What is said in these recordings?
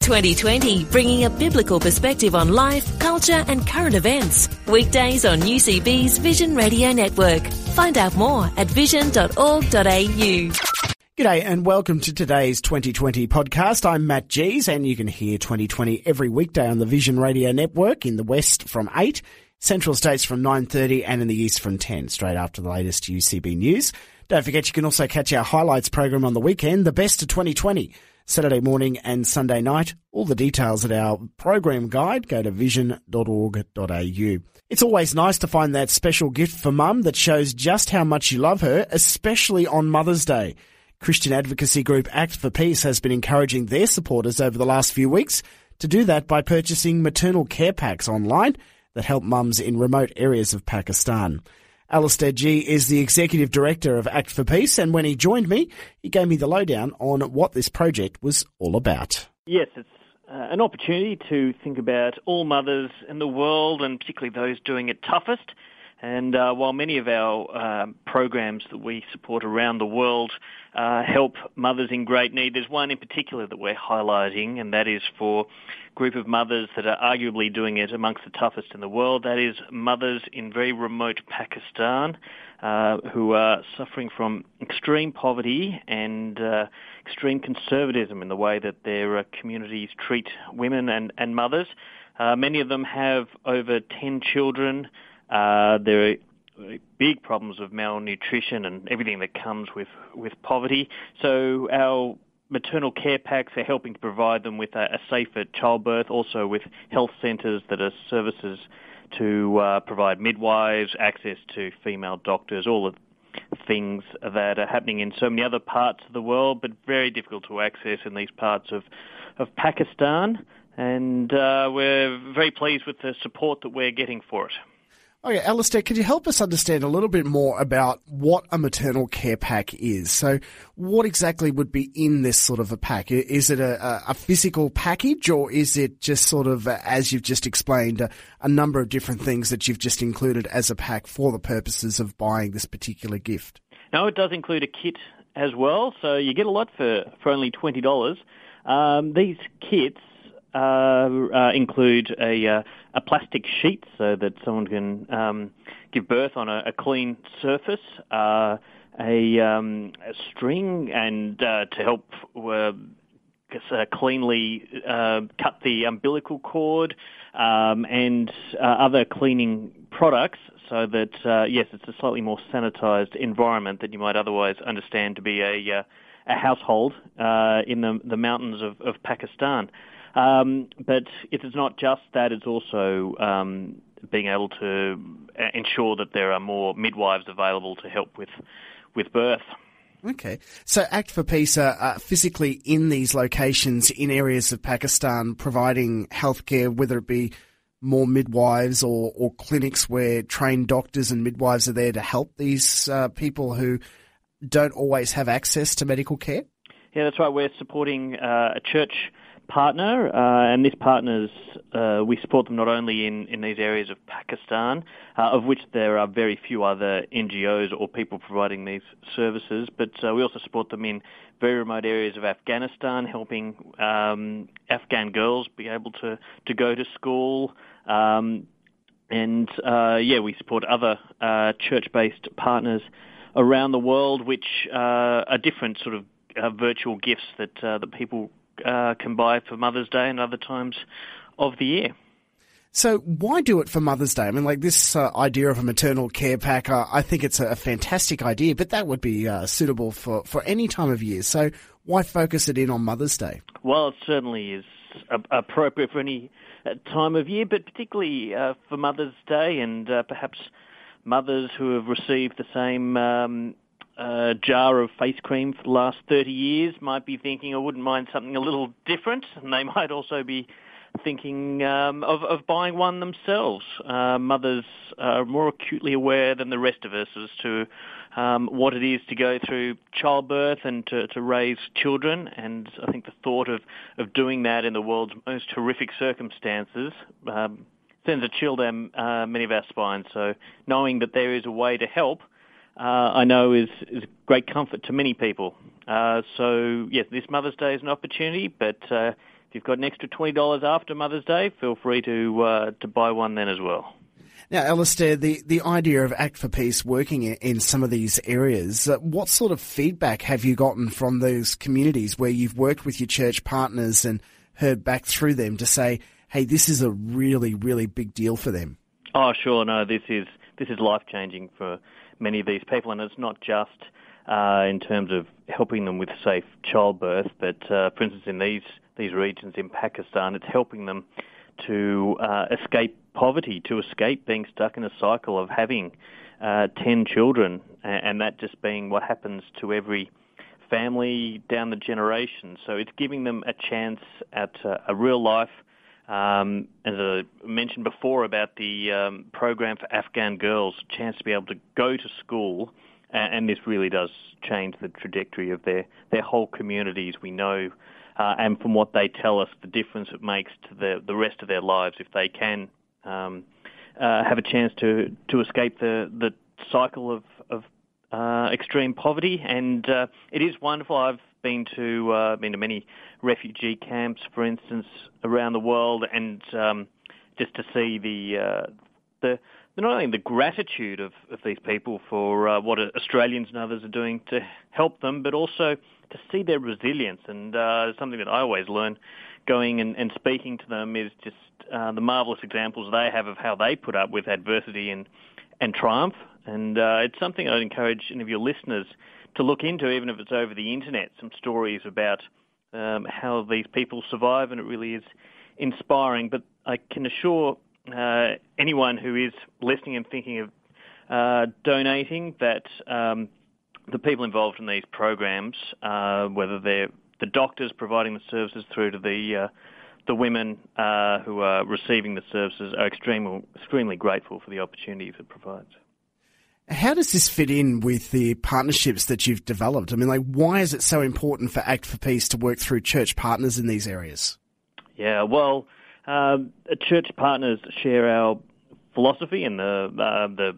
2020, bringing a biblical perspective on life, culture, and current events. Weekdays on UCB's Vision Radio Network. Find out more at vision.org.au. G'day and welcome to today's 2020 podcast. I'm Matt Gees and you can hear 2020 every weekday on the Vision Radio Network in the West from 8, Central States from 9.30 and in the East from 10, straight after the latest UCB news. Don't forget you can also catch our highlights program on the weekend, the best of 2020. Saturday morning and Sunday night. All the details at our program guide. Go to vision.org.au. It's always nice to find that special gift for mum that shows just how much you love her, especially on Mother's Day. Christian advocacy group Act for Peace has been encouraging their supporters over the last few weeks to do that by purchasing maternal care packs online that help mums in remote areas of Pakistan. Alistair Gee is the Executive Director of Act for Peace, and when he joined me, he gave me the lowdown on what this project was all about. Yes, it's uh, an opportunity to think about all mothers in the world, and particularly those doing it toughest. And uh, while many of our uh, programs that we support around the world uh, help mothers in great need. There's one in particular that we're highlighting, and that is for a group of mothers that are arguably doing it amongst the toughest in the world. That is mothers in very remote Pakistan uh, who are suffering from extreme poverty and uh, extreme conservatism in the way that their uh, communities treat women and, and mothers. Uh, many of them have over 10 children. Uh, they're big problems of malnutrition and everything that comes with, with poverty. So our maternal care packs are helping to provide them with a, a safer childbirth, also with health centres that are services to uh, provide midwives, access to female doctors, all of things that are happening in so many other parts of the world, but very difficult to access in these parts of, of Pakistan. And uh, we're very pleased with the support that we're getting for it. Okay, Alistair, could you help us understand a little bit more about what a maternal care pack is? So, what exactly would be in this sort of a pack? Is it a, a physical package, or is it just sort of, uh, as you've just explained, a, a, number of different things that you've just included as a pack for the purposes of buying this particular gift? No, it does include a kit as well, so you get a lot for, for only $20. Um, these kits include a, uh, a plastic sheet so that someone can um, give birth on a, a clean surface, uh, a, um, a, string, and uh, to help uh, cleanly cut the umbilical cord, um, and other cleaning products so that, yes, it's a slightly more sanitized environment than you might otherwise understand to be a, a household in the, the mountains of, of Pakistan. Um, but it is not just that; it's also um, being able to uh, ensure that there are more midwives available to help with with birth. Okay. So Act for Peace are, are, physically in these locations in areas of Pakistan providing healthcare, whether it be more midwives or, or clinics where trained doctors and midwives are there to help these uh, people who don't always have access to medical care? Yeah, that's right. We're supporting uh, a church partner, uh, and this partners uh, we support them not only in, in these areas of Pakistan, uh, of which there are very few other NGOs or people providing these services, but uh, we also support them in very remote areas of Afghanistan, helping um, Afghan girls be able to, to go to school. Um, and uh, yeah, we support other uh, church-based partners around the world, which are different sort of virtual gifts that that people uh, can buy for Mother's Day and other times of the year. So why do it for Mother's Day? I mean, like this uh, idea of a maternal care pack, uh, I think it's a, fantastic idea, but that would be uh, suitable for, for any time of year. So why focus it in on Mother's Day? Well, it certainly is appropriate for any uh, time of year, but particularly uh, for Mother's Day and uh, perhaps mothers who have received the same um, a jar of face cream for the last 30 years might be thinking I wouldn't mind something a little different, and they might also be thinking um, of, of buying one themselves. Uh, mothers are more acutely aware than the rest of us as to um, what it is to go through childbirth and to, to raise children. And I think the thought of, of doing that in the world's most horrific circumstances um, sends a chill down uh, many of our spines. So knowing that there is a way to help, uh, I know is, is great comfort to many people. Uh, so yes, this Mother's Day is an opportunity, but uh, if you've got an extra twenty dollars after Mother's Day, feel free to uh, to buy one then as well. Now, Alistair, the, the idea of Act for Peace working in, in some of these areas, uh, what sort of feedback have you gotten from those communities where you've worked with your church partners and heard back through them to say, hey, this is a really, really big deal for them? Oh, sure. No, this is this is life changing for many of these people, and it's not just uh, in terms of helping them with safe childbirth, but uh, for instance, in these these regions in Pakistan, it's helping them to uh, escape poverty, to escape being stuck in a cycle of having uh, 10 children, and that just being what happens to every family down the generation. So it's giving them a chance at uh, a real life. Um, as I mentioned before about the um, program for Afghan girls, a chance to be able to go to school, and, this really does change the trajectory of their, their whole communities. We know uh, and from what they tell us, the difference it makes to the, the rest of their lives if they can um, uh, have a chance to, to escape the, the cycle of, of uh, extreme poverty. And uh, it is wonderful. I've been to uh, been to many refugee camps, for instance, around the world, and um, just to see the uh, the not only the gratitude of, of these people for uh, what Australians and others are doing to help them, but also to see their resilience. And uh, something that I always learn going and, and speaking to them is just uh, the marvellous examples they have of how they put up with adversity and, and triumph. And uh, it's something I'd encourage any of your listeners to look into, even if it's over the internet, some stories about um, how these people survive, and it really is inspiring. But I can assure uh, anyone who is listening and thinking of uh, donating that um, the people involved in these programs, uh, whether they're the doctors providing the services through to the uh, the women uh, who are receiving the services, are extremely extremely grateful for the opportunities it provides. How does this fit in with the partnerships that you've developed? I mean, like, why is it so important for Act for Peace to work through church partners in these areas? Yeah, well, um, church partners share our philosophy and the uh, the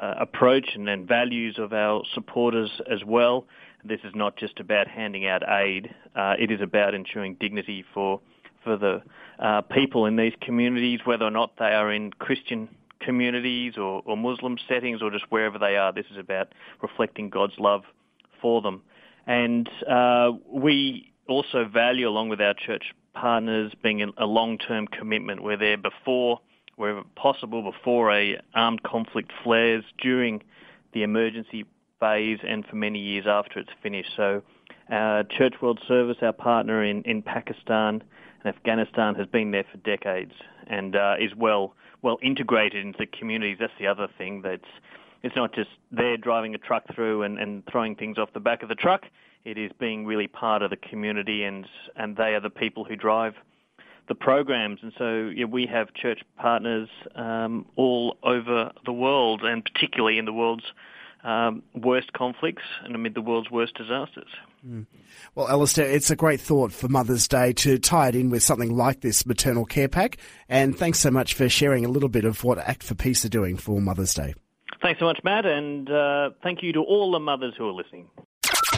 uh, approach and, and, values of our supporters as well. This is not just about handing out aid; uh, it is about ensuring dignity for for the uh, people in these communities, whether or not they are in Christian communities or, or Muslim settings or just wherever they are. This is about reflecting God's love for them, and uh, we also value, along with our church partners, being a long-term commitment. We're there before wherever possible before a armed conflict flares during the emergency phase and for many years after it's finished. So uh, Church World Service, our partner in, in Pakistan and Afghanistan, has been there for decades and uh, is well well integrated into the communities. That's the other thing. That's it's not just there driving a truck through and, and throwing things off the back of the truck. It is being really part of the community, and and they are the people who drive the programs. And so yeah, we have church partners um, all over the world, and particularly in the world's um, worst conflicts and amid the world's worst disasters. Mm. Well, Alistair, it's a great thought for Mother's Day to tie it in with something like this maternal care pack. And thanks so much for sharing a little bit of what Act for Peace are doing for Mother's Day. Thanks so much, Matt, and uh, thank you to all the mothers who are listening.